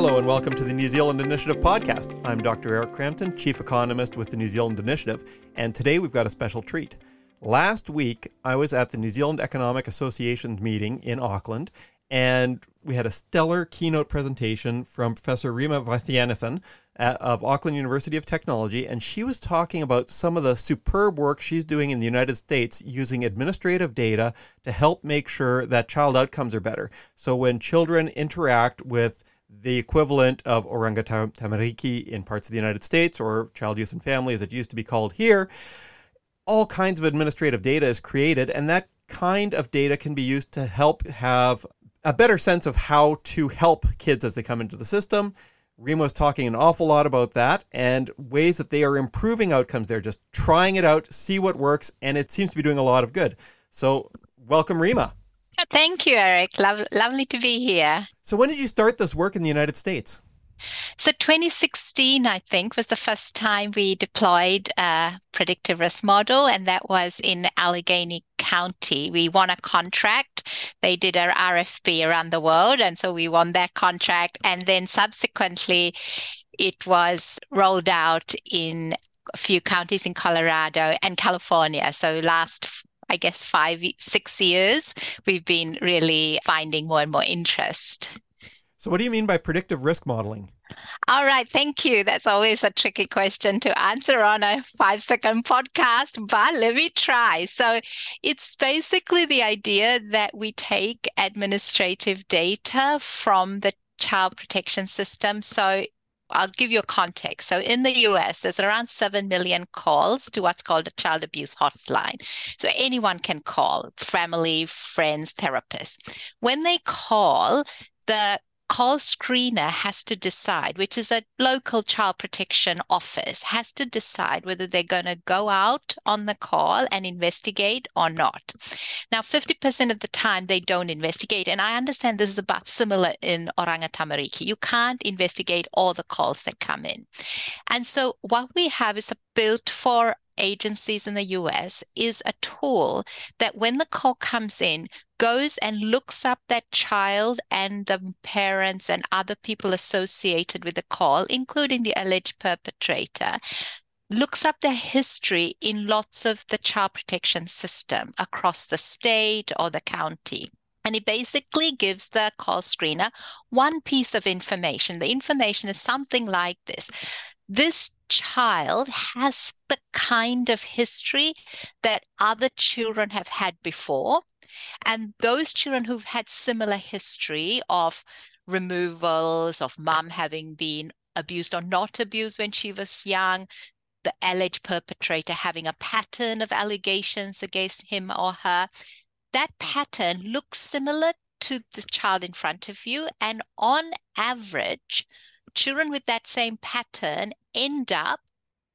Hello and welcome to the New Zealand Initiative podcast. I'm Dr. Eric Crampton, Chief Economist with the New Zealand Initiative, and today we've got a special treat. Last week, I was at the New Zealand Economic Association meeting in Auckland, and we had a stellar keynote presentation from Professor Rhema Vaithianathan uh, of Auckland University of Technology, and she was talking about some of the superb work she's doing in the United States using administrative data to help make sure that child outcomes are better. So when children interact with the equivalent of Oranga Tamariki in parts of the United States or Child, Youth, and Family, as it used to be called here, all kinds of administrative data is created, and that kind of data can be used to help have a better sense of how to help kids as they come into the system. Rhema was talking an awful lot about that and ways that they are improving outcomes. They're just trying it out, see what works, and it seems to be doing a lot of good. So, welcome, Rhema. Thank you, Eric. Lo- lovely to be here. So, when did you start this work in the United States? So 2016, I think, was the first time we deployed a predictive risk model, and that was in Allegheny County. We won a contract. They did an RFP around the world, and so we won that contract. And then subsequently, it was rolled out in a few counties in Colorado and California. So last I guess five, six years, we've been really finding more and more interest. So, what do you mean by predictive risk modeling? All right, thank you. That's always a tricky question to answer on a five second podcast, but let me try. So, it's basically the idea that we take administrative data from the child protection system. So, I'll give you a context. So in the US, there's around 7 million calls to what's called a child abuse hotline. So anyone can call family, friends, therapists. When they call, the call screener has to decide, which is a local child protection office, has to decide whether they're going to go out on the call and investigate or not. Now, 50% of the time they don't investigate. And I understand this is about similar in Oranga Tamariki. You can't investigate all the calls that come in. And so what we have is a built for agencies in the US is a tool that when the call comes in, goes and looks up that child and the parents and other people associated with the call, including the alleged perpetrator, looks up their history in lots of the child protection system across the state or the county. And it basically gives the call screener one piece of information. The information is something like this this child has the kind of history that other children have had before. And those children who've had similar history of removals, of mom having been abused or not abused when she was young, the alleged perpetrator having a pattern of allegations against him or her, that pattern looks similar to the child in front of you. And on average, children with that same pattern end up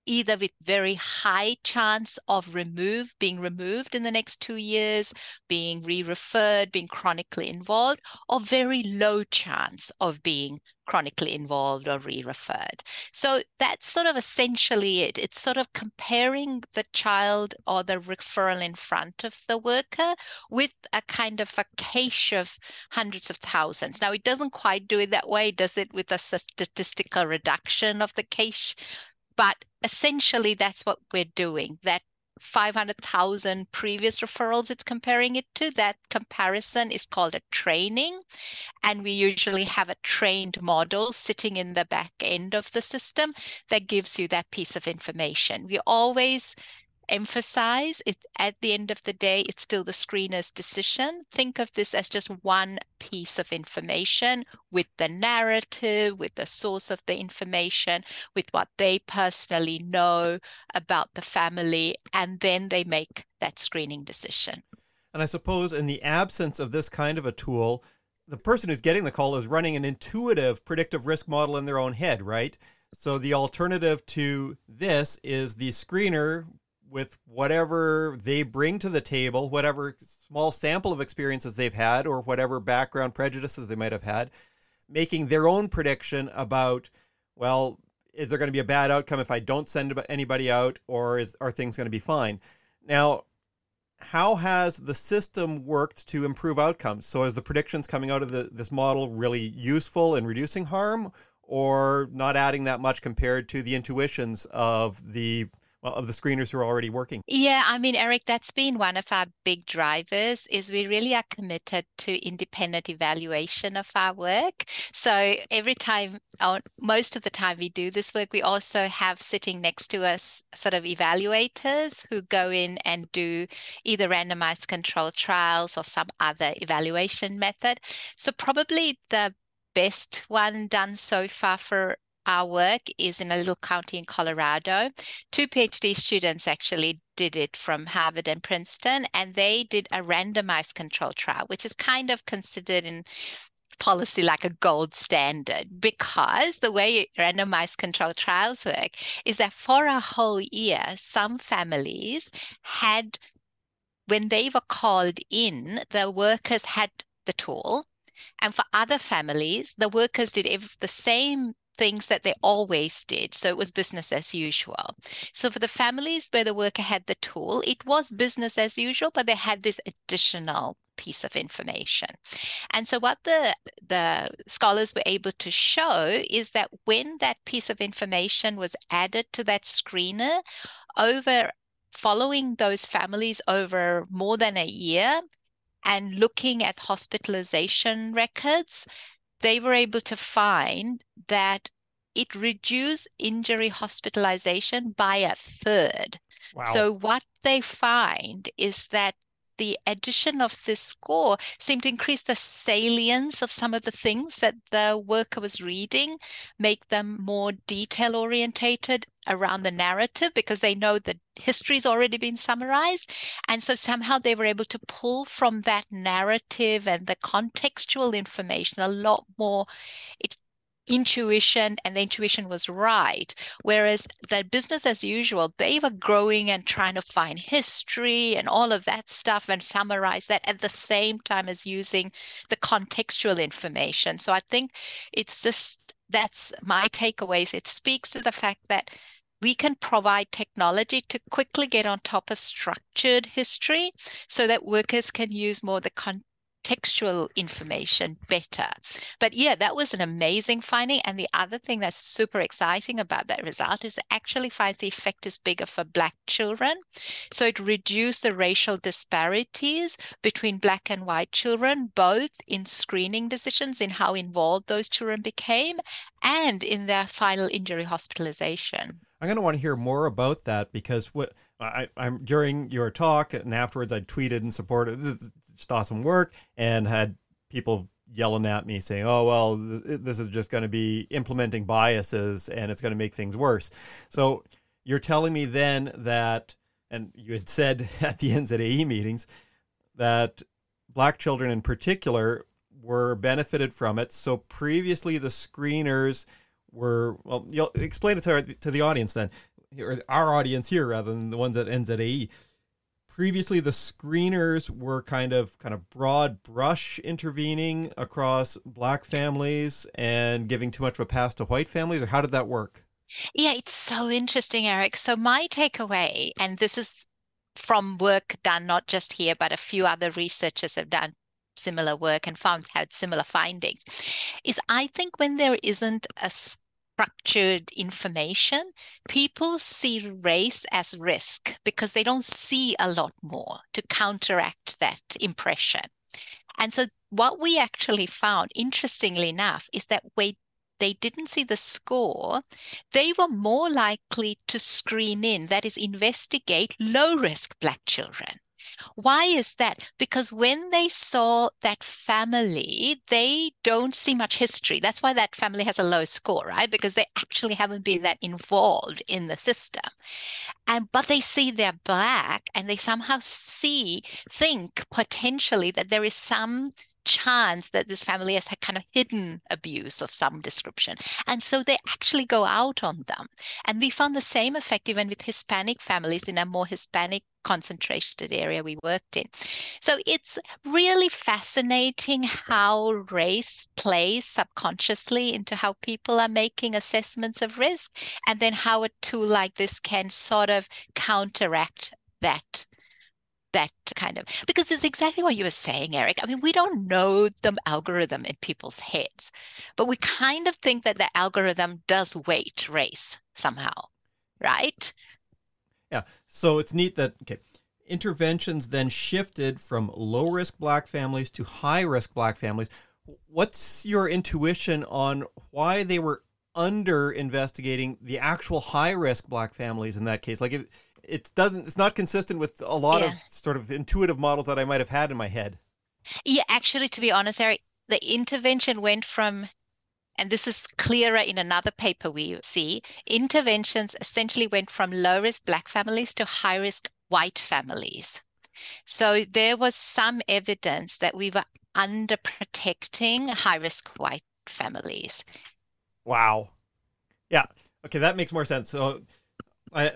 either with very high chance of remove being removed in the next two years being re-referred being chronically involved or very low chance of being chronically involved or re-referred. So that's sort of essentially it. It's sort of comparing the child or the referral in front of the worker with a kind of a cache of hundreds of thousands. Now it doesn't quite do it that way does it with a statistical reduction of the cache but essentially, that's what we're doing. That 500,000 previous referrals it's comparing it to. That comparison is called a training. And we usually have a trained model sitting in the back end of the system that gives you that piece of information. We always emphasize it at the end of the day it's still the screener's decision. Think of this as just one piece of information with the narrative with the source of the information with what they personally know about the family and then they make that screening decision. And i suppose in the absence of this kind of a tool the person who's getting the call is running an intuitive predictive risk model in their own head right? So the alternative to this is the screener with whatever they bring to the table, whatever small sample of experiences they've had, or whatever background prejudices they might have had, making their own prediction about, well, is there going to be a bad outcome if I don't send anybody out, or is are things going to be fine? Now, how has the system worked to improve outcomes? So, is the predictions coming out of the, this model really useful in reducing harm, or not adding that much compared to the intuitions of the well, of the screeners who are already working? Yeah, I mean, Eric, that's been one of our big drivers is we really are committed to independent evaluation of our work. So every time, or most of the time we do this work, we also have sitting next to us sort of evaluators who go in and do either randomized control trials or some other evaluation method. So probably the best one done so far for our work is in a little county in Colorado. Two PhD students actually did it from Harvard and Princeton, and they did a randomized control trial, which is kind of considered in policy like a gold standard because the way randomized control trials work is that for a whole year, some families had, when they were called in, the workers had the tool. And for other families, the workers did the same things that they always did. So it was business as usual. So for the families where the worker had the tool, it was business as usual, but they had this additional piece of information. And so what the the scholars were able to show is that when that piece of information was added to that screener over following those families over more than a year and looking at hospitalization records, they were able to find that it reduced injury hospitalization by a third. Wow. So, what they find is that the addition of this score seemed to increase the salience of some of the things that the worker was reading, make them more detail orientated around the narrative because they know that history's already been summarized. And so somehow they were able to pull from that narrative and the contextual information a lot more. It intuition and the intuition was right. Whereas the business as usual they were growing and trying to find history and all of that stuff and summarize that at the same time as using the contextual information. So i think it's just that's my takeaways. It speaks to the fact that we can provide technology to quickly get on top of structured history so that workers can use more the con- textual information better. But yeah, that was an amazing finding. And the other thing that's super exciting about that result is actually finds the effect is bigger for Black children. So it reduced the racial disparities between Black and white children, both in screening decisions, in how involved those children became, and in their final injury hospitalization. I'm going to want to hear more about that because what I, am during your talk and afterwards I tweeted in support of awesome work and had people yelling at me saying, "Oh well, this is just going to be implementing biases and it's going to make things worse." So you're telling me then that, and you had said at the NZAE meetings that black children in particular were benefited from it. So previously the screeners were well you'll explain it to, our, to the audience then or our audience here rather than the ones at NZAE previously the screeners were kind of kind of broad brush intervening across black families and giving too much of a pass to white families or how did that work? Yeah it's so interesting eric. So my takeaway and this is from work done not just here but a few other researchers have done similar work and found had similar findings is I think when there isn't a structured information, people see race as risk because they don't see a lot more to counteract that impression. And so what we actually found, interestingly enough, is that we they didn't see the score, they were more likely to screen in, that is, investigate low risk Black children. Why is that? Because when they saw that family, they don't see much history. That's why that family has a low score, right? Because they actually haven't been that involved in the system. And but they see they're black and they somehow see, think potentially that there is some chance that this family has had kind of hidden abuse of some description. And so they actually go out on them. And we found the same effect even with Hispanic families in a more Hispanic concentrated area we worked in. So it's really fascinating how race plays subconsciously into how people are making assessments of risk, and then how a tool like this can sort of counteract that that kind of because it's exactly what you were saying eric i mean we don't know the algorithm in people's heads but we kind of think that the algorithm does weight race somehow right yeah so it's neat that okay interventions then shifted from low risk black families to high risk black families what's your intuition on why they were under investigating the actual high risk black families in that case like if it doesn't it's not consistent with a lot yeah. of sort of intuitive models that I might have had in my head. Yeah, actually to be honest, Eric, the intervention went from and this is clearer in another paper we see, interventions essentially went from low risk black families to high risk white families. So there was some evidence that we were under protecting high risk white families. Wow. Yeah. Okay, that makes more sense. So I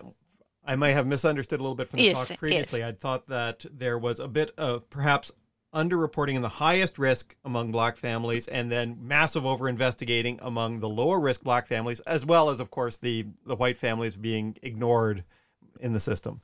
I might have misunderstood a little bit from the yes, talk previously. Yes. I thought that there was a bit of perhaps underreporting in the highest risk among black families and then massive over investigating among the lower risk black families as well as of course the the white families being ignored in the system.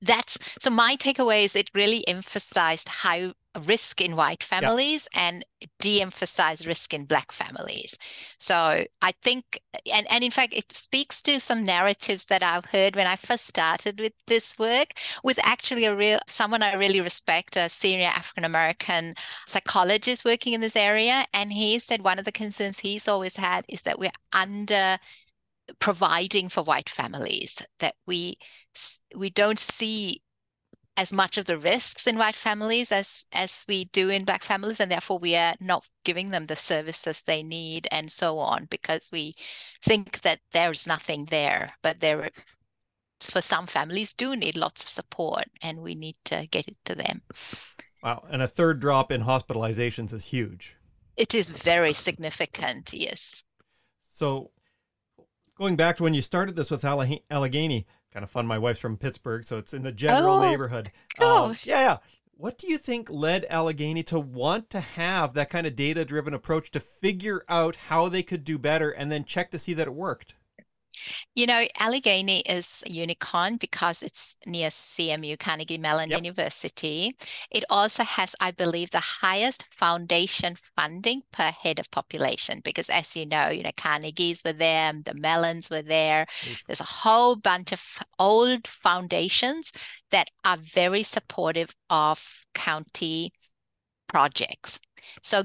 That's so my takeaway is it really emphasized high risk in white families yeah. and de-emphasize risk in black families so i think and, and in fact it speaks to some narratives that i've heard when i first started with this work with actually a real someone i really respect a senior african american psychologist working in this area and he said one of the concerns he's always had is that we're under providing for white families that we we don't see as much of the risks in white families as as we do in black families and therefore we are not giving them the services they need and so on because we think that there's nothing there but there for some families do need lots of support and we need to get it to them. Wow and a third drop in hospitalizations is huge. It is very significant yes. So going back to when you started this with Allegheny, kind of fun. My wife's from Pittsburgh, so it's in the general oh, neighborhood. Um, yeah, yeah. What do you think led Allegheny to want to have that kind of data driven approach to figure out how they could do better and then check to see that it worked? You know, Allegheny is a unicorn because it's near CMU, Carnegie Mellon yep. University. It also has, I believe, the highest foundation funding per head of population because, as you know, you know, Carnegie's were there, the Mellons were there. There's a whole bunch of old foundations that are very supportive of county projects. So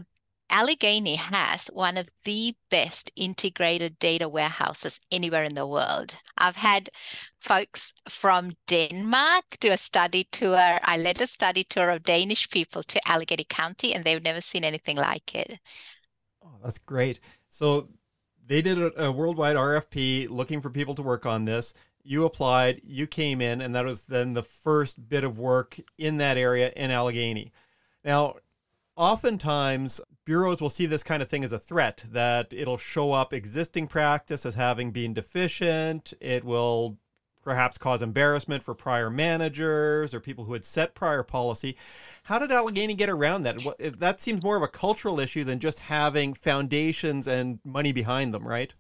Allegheny has one of the best integrated data warehouses anywhere in the world. I've had folks from Denmark do a study tour. I led a study tour of Danish people to Allegheny County, and they've never seen anything like it. Oh, that's great. So they did a, a worldwide RFP looking for people to work on this. You applied, you came in, and that was then the first bit of work in that area in Allegheny. Now, oftentimes bureaus will see this kind of thing as a threat that it'll show up existing practice as having been deficient. It will perhaps cause embarrassment for prior managers or people who had set prior policy. How did allegheny get around that? That seems more of a cultural issue than just having foundations and money behind them right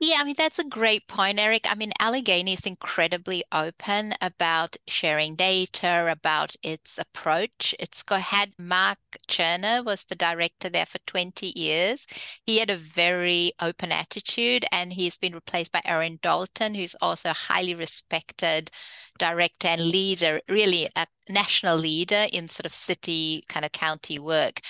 yeah, I mean, that's a great point, Eric. I mean, Allegheny is incredibly open about sharing data, about its approach. It's had Marc Cherna was the director there for 20 years. He had a very open attitude and he's been replaced by Erin Dalton, who's also a highly respected director and leader, really a national leader in sort of city kind of county work.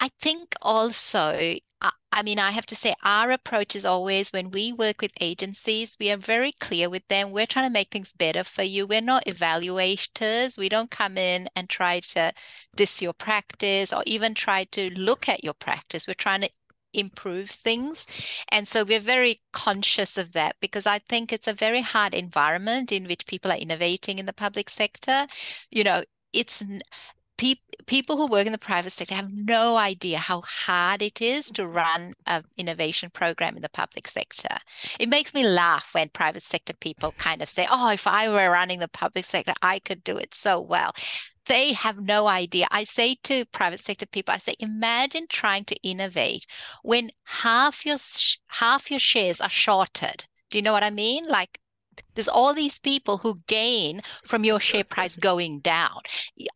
I think also, uh, I mean, I have to say, our approach is always when we work with agencies, we are very clear with them. We're trying to make things better for you. We're not evaluators. We don't come in and try to diss your practice or even try to look at your practice. We're trying to improve things. And so we're very conscious of that because I think it's a very hard environment in which people are innovating in the public sector. You know, it's pe- people who work in the private sector have no idea how hard it is to run an innovation program in the public sector. It makes me laugh when private sector people kind of say, oh, if I were running the public sector, I could do it so well. They have no idea. I say to private sector people, I say, imagine trying to innovate when half your half your shares are shorted. Do you know what I mean? Like there's all these people who gain from your share price going down.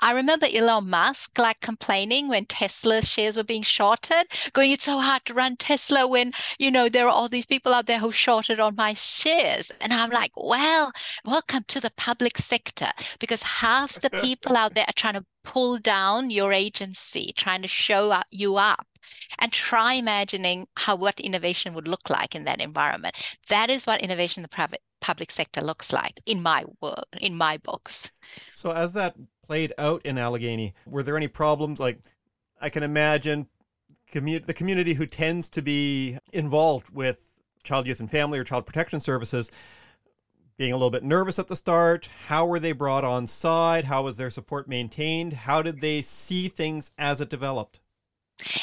I remember Elon Musk like complaining when Tesla shares were being shorted, going, it's so hard to run Tesla when, you know, there are all these people out there who shorted on my shares. And I'm like, well, welcome to the public sector because half the people out there are trying to pull down your agency, trying to show you up and try imagining how what innovation would look like in that environment. That is what innovation in the private public sector looks like in my world, in my books. So as that played out in Allegheny, were there any problems? Like I can imagine commu- the community who tends to be involved with child, youth, and family or child protection services being a little bit nervous at the start. How were they brought on side? How was their support maintained? How did they see things as it developed?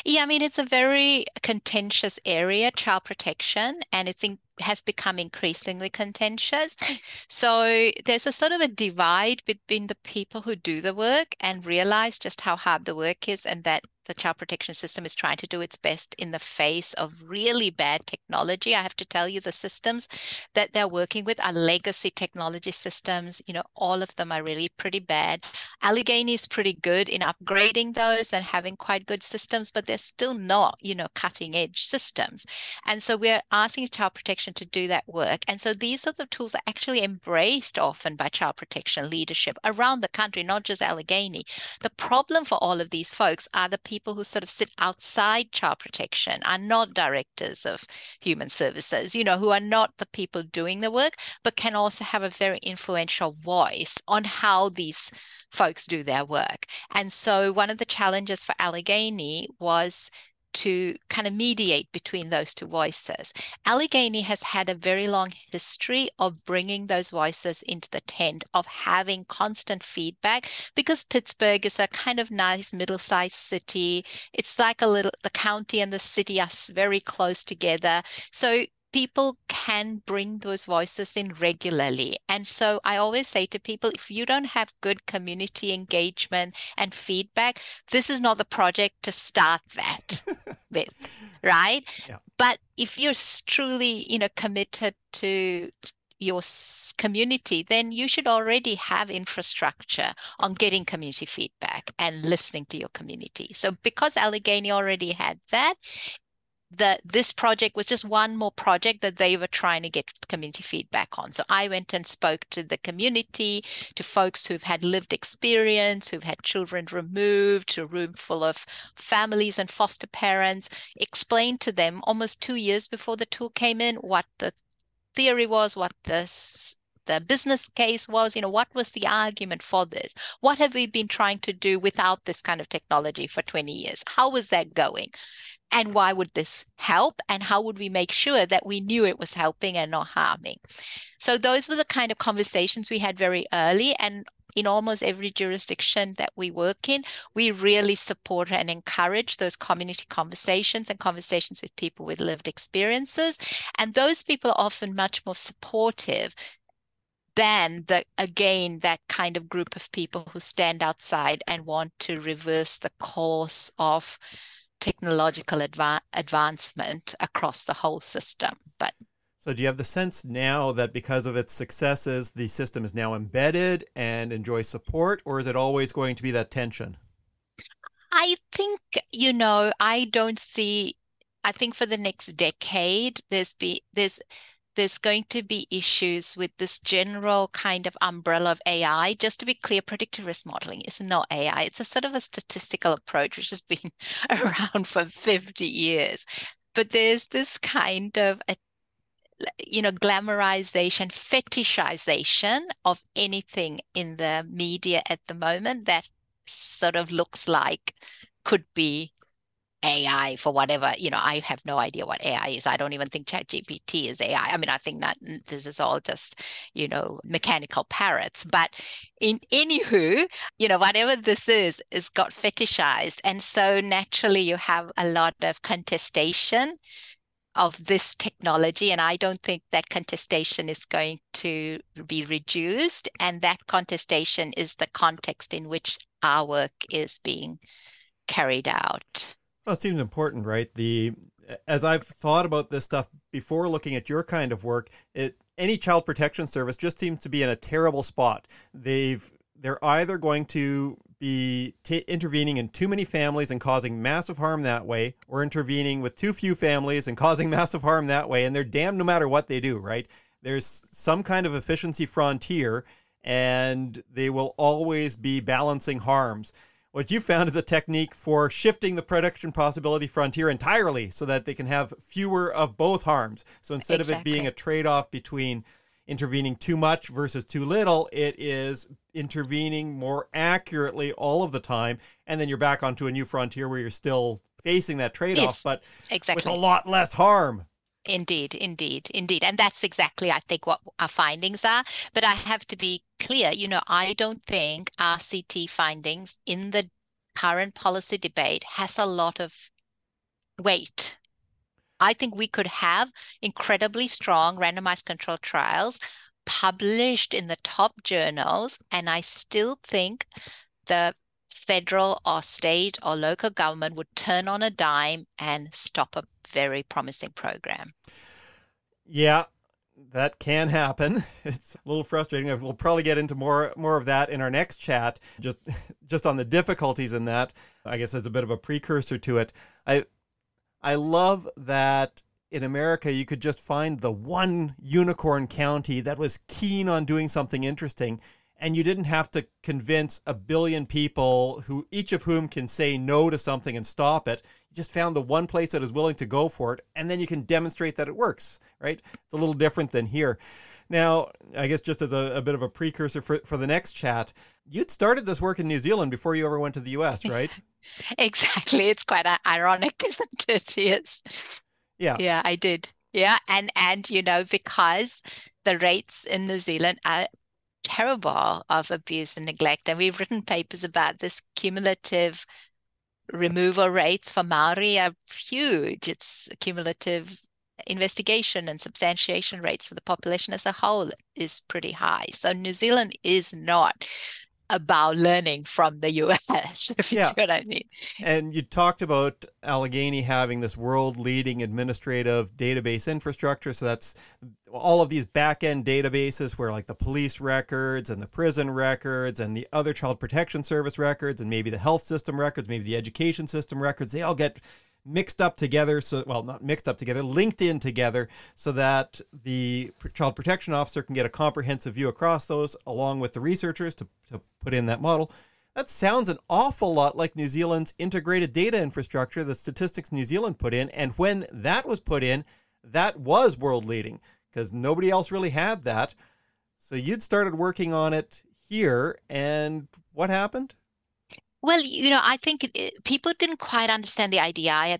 Yeah, I mean, it's a very contentious area, child protection, and it's in, has become increasingly contentious. Mm. So there's a sort of a divide between the people who do the work and realize just how hard the work is, and that the child protection system is trying to do its best in the face of really bad technology. I have to tell you, the systems that they're working with are legacy technology systems. You know, all of them are really pretty bad. Allegheny is pretty good in upgrading those and having quite good systems, but they're still not, you know, cutting edge systems. And so we're asking child protection to do that work. And so these sorts of tools are actually embraced often by child protection leadership around the country, not just Allegheny. The problem for all of these folks are the people people who sort of sit outside child protection are not directors of human services, you know, who are not the people doing the work, but can also have a very influential voice on how these folks do their work. And so one of the challenges for Allegheny was to kind of mediate between those two voices. Allegheny has had a very long history of bringing those voices into the tent, of having constant feedback, because Pittsburgh is a kind of nice middle sized city. It's like a little, the county and the city are very close together. So people can bring those voices in regularly. And so I always say to people if you don't have good community engagement and feedback, this is not the project to start that with, right? Yeah. But if you're truly, you know, committed to your community, then you should already have infrastructure on getting community feedback and listening to your community. So because Allegheny already had that, that this project was just one more project that they were trying to get community feedback on. So I went and spoke to the community, to folks who've had lived experience, who've had children removed, to a room full of families and foster parents, explained to them almost two years before the tool came in what the theory was, what the the business case was you know what was the argument for this? What have we been trying to do without this kind of technology for 20 years? How was that going? And why would this help? And how would we make sure that we knew it was helping and not harming? So those were the kind of conversations we had very early and in almost every jurisdiction that we work in, we really support and encourage those community conversations and conversations with people with lived experiences. And those people are often much more supportive than the again that kind of group of people who stand outside and want to reverse the course of technological adva- advancement across the whole system. But so, do you have the sense now that because of its successes, the system is now embedded and enjoys support, or is it always going to be that tension? I think, you know, I don't see, I think for the next decade, there's be there's there's going to be issues with this general kind of umbrella of AI. Just to be clear, predictive risk modeling is not AI. It's a sort of a statistical approach which has been around for 50 years. But there's this kind of a you know glamorization fetishization of anything in the media at the moment that sort of looks like could be AI for whatever, you know, I have no idea what AI is. I don't even think ChatGPT is AI. I mean, I think that mm, this is all just, you know, mechanical parrots. But in anywho, you know, whatever this is, is got fetishized. And so naturally you have a lot of contestation of this technology. And I don't think that contestation is going to be reduced. And that contestation is the context in which our work is being carried out. Well, it seems important, right? The as I've thought about this stuff before looking at your kind of work, it any child protection service just seems to be in a terrible spot. They've they're either going to be t- intervening in too many families and causing massive harm that way, or intervening with too few families and causing massive harm that way. And they're damned no matter what they do, right? There's some kind of efficiency frontier, and they will always be balancing harms. What you found is a technique for shifting the production possibility frontier entirely so that they can have fewer of both harms. So instead exactly. of it being a trade off between intervening too much versus too little, it is intervening more accurately all of the time. And then you're back onto a new frontier where you're still facing that trade off, yes, but exactly. with a lot less harm. Indeed, indeed, indeed. And that's exactly, I think, what our findings are. But I have to be clear, you know, I don't think RCT findings in the current policy debate has a lot of weight. I think we could have incredibly strong randomized control trials published in the top journals. And I still think the federal or state or local government would turn on a dime and stop a very promising program. Yeah, that can happen. It's a little frustrating. We'll probably get into more more of that in our next chat. Just just on the difficulties in that. I guess as a bit of a precursor to it. I I love that in America you could just find the one unicorn county that was keen on doing something interesting and you didn't have to convince a billion people who each of whom can say no to something and stop it. You just found the one place that is willing to go for it and then you can demonstrate that it works right? It's a little different than here. Now i guess just as a, a bit of a precursor for, for the next chat you'd started this work in new zealand before you ever went to the us right? Exactly. It's quite ironic isn't it? Yes. Yeah. Yeah i did. Yeah and and you know because the rates in new zealand are terrible of abuse and neglect. And we've written papers about this cumulative removal rates for Maori are huge. It's cumulative investigation and substantiation rates for the population as a whole is pretty high. So New Zealand is not about learning from the US, if you yeah. see what I mean. And you talked about Allegheny having this world leading administrative database infrastructure. So that's all of these back end databases where, like, the police records and the prison records and the other child protection service records and maybe the health system records, maybe the education system records, they all get mixed up together so well not mixed up together linked in together so that the child protection officer can get a comprehensive view across those along with the researchers to, to put in that model that sounds an awful lot like New Zealand's integrated data infrastructure that Statistics New Zealand put in. And when that was put in, that was world leading because nobody else really had that. So you'd started working on it here, and what happened? Well, you know, I think it, people didn't quite understand the idea.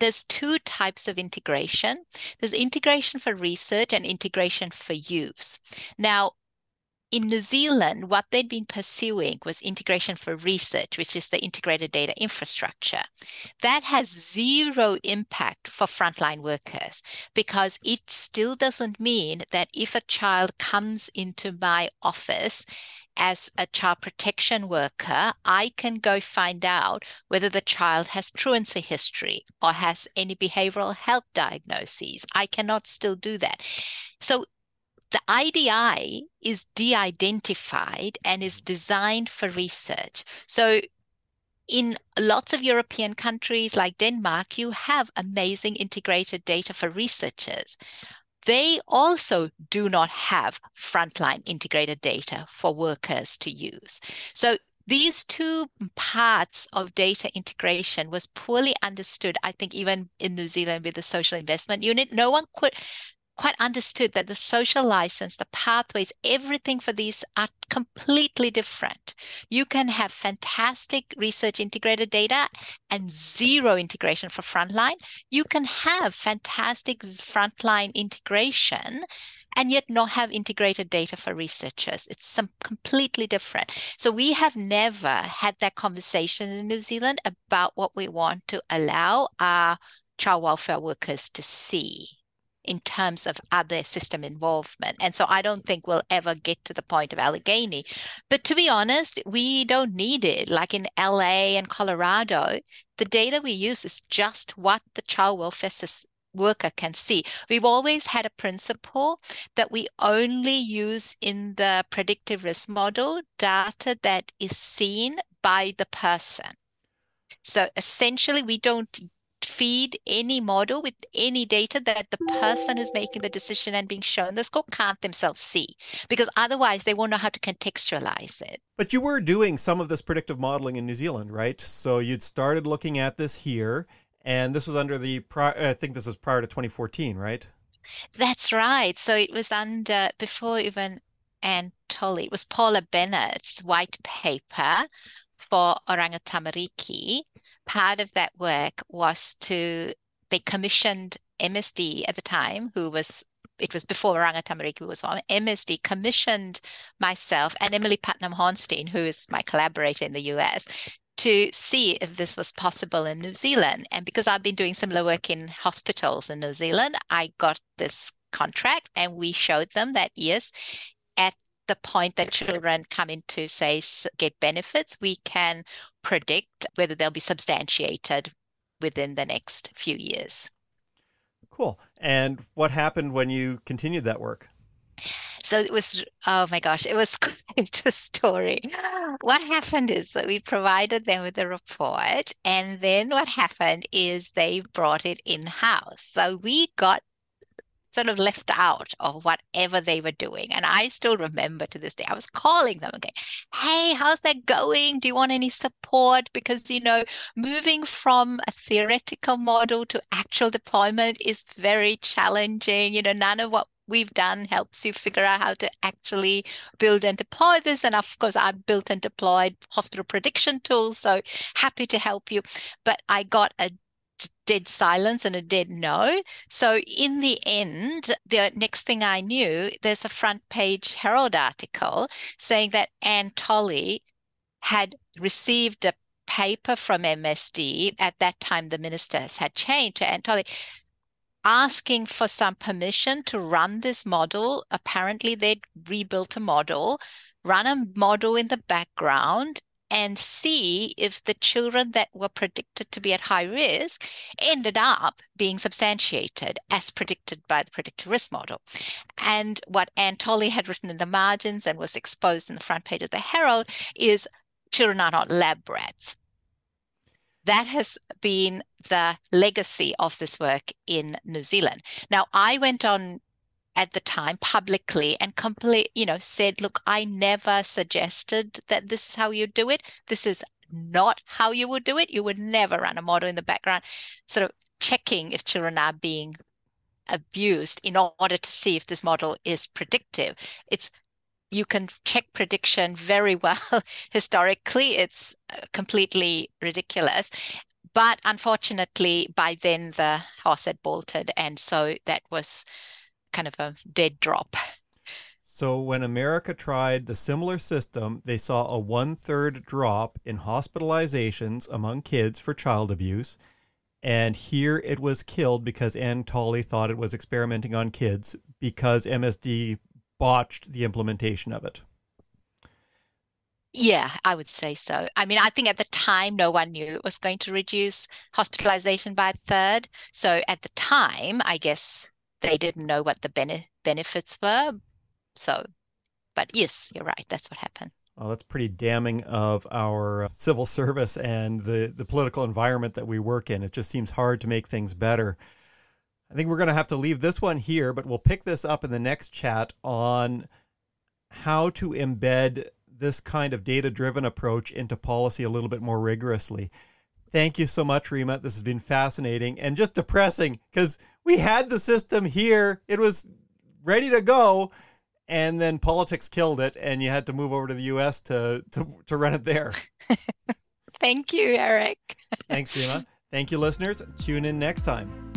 There's two types of integration. There's integration for research and integration for use. Now, in New Zealand, what they'd been pursuing was integration for research, which is the integrated data infrastructure. That has zero impact for frontline workers because it still doesn't mean that if a child comes into my office as a child protection worker, I can go find out whether the child has truancy history or has any behavioral health diagnoses. I cannot still do that. So the IDI is de identified and is designed for research. So in lots of European countries like Denmark, you have amazing integrated data for researchers they also do not have frontline integrated data for workers to use. So these two parts of data integration was poorly understood i think even in new zealand with the social investment unit no one could quite understood that the social license, the pathways, everything for these are completely different. You can have fantastic research integrated data and zero integration for frontline. You can have fantastic frontline integration and yet not have integrated data for researchers. It's some completely different. So we have never had that conversation in New Zealand about what we want to allow our child welfare workers to see in terms of other system involvement. And so I don't think we'll ever get to the point of Allegheny. But to be honest, we don't need it. Like in LA and Colorado, the data we use is just what the child welfare worker can see. We've always had a principle that we only use in the predictive risk model data that is seen by the person. So essentially, we don't feed any model with any data that the person who's making the decision and being shown the score can't themselves see because otherwise they won't know how to contextualize it. But you were doing some of this predictive modeling in New Zealand, right? So you'd started looking at this here and this was under the I think this was prior to 2014, right? That's right. So it was under, before even Anne Tolley, it was Paula Bennett's white paper for Oranga Tamariki. Part of that work was to, they commissioned MSD at the time, who was it was before Oranga Tamariki was on, MSD commissioned myself and Emily Putnam Hornstein, who is my collaborator in the US, to see if this was possible in New Zealand. And because I've been doing similar work in hospitals in New Zealand, I got this contract and we showed them that yes, at the point that children come in to say get benefits, we can predict whether they'll be substantiated within the next few years. Cool. And what happened when you continued that work? So it was, oh my gosh, it was quite a story. What happened is that we provided them with the report, and then what happened is they brought it in house. So we got sort of left out of whatever they were doing. And I still remember to this day, I was calling them, okay, hey, how's that going? Do you want any support? Because, you know, moving from a theoretical model to actual deployment is very challenging. You know, none of what we've done helps you figure out how to actually build and deploy this. And of course, I've built and deployed hospital prediction tools. So happy to help you. But I got a dead silence and a dead no. So in the end, the next thing I knew, there's a front page Herald article saying that Anne Tolley had received a paper from MSD. At that time, the ministers had changed to Anne Tolley asking for some permission to run this model. Apparently, they'd rebuilt a model, run a model in the background, and see if the children that were predicted to be at high risk ended up being substantiated as predicted by the predictive risk model. And what Anne Tolley had written in the margins and was exposed in the front page of the Herald is children are not lab rats that has been the legacy of this work in New Zealand. Now, I went on at the time publicly and complete, you know, said, look, I never suggested that this is how you do it. This is not how you would do it. You would never run a model in the background, sort of checking if children are being abused in order to see if this model is predictive. It's you can check prediction very well. Historically, it's uh, completely ridiculous. But unfortunately, by then the horse had bolted. And so that was kind of a dead drop. So when America tried the similar system, they saw a one third drop in hospitalizations among kids for child abuse. And here it was killed because Anne Tolley thought it was experimenting on kids because MSD botched the implementation of it. Yeah, I would say so. I mean, I think at the time, no one knew it was going to reduce hospitalization by a third. So at the time, I guess they didn't know what the bene- benefits were. So, but yes, you're right. That's what happened. Well, that's pretty damning of our uh, civil service and the, the political environment that we work in. It just seems hard to make things better. I think we're going to have to leave this one here, but we'll pick this up in the next chat on how to embed this kind of data driven approach into policy a little bit more rigorously. Thank you so much, Rhema. This has been fascinating and just depressing because we had the system here, it was ready to go, and then politics killed it, and you had to move over to the US to, to, to run it there. Thank you, Eric. Thanks, Rhema. Thank you, listeners. Tune in next time.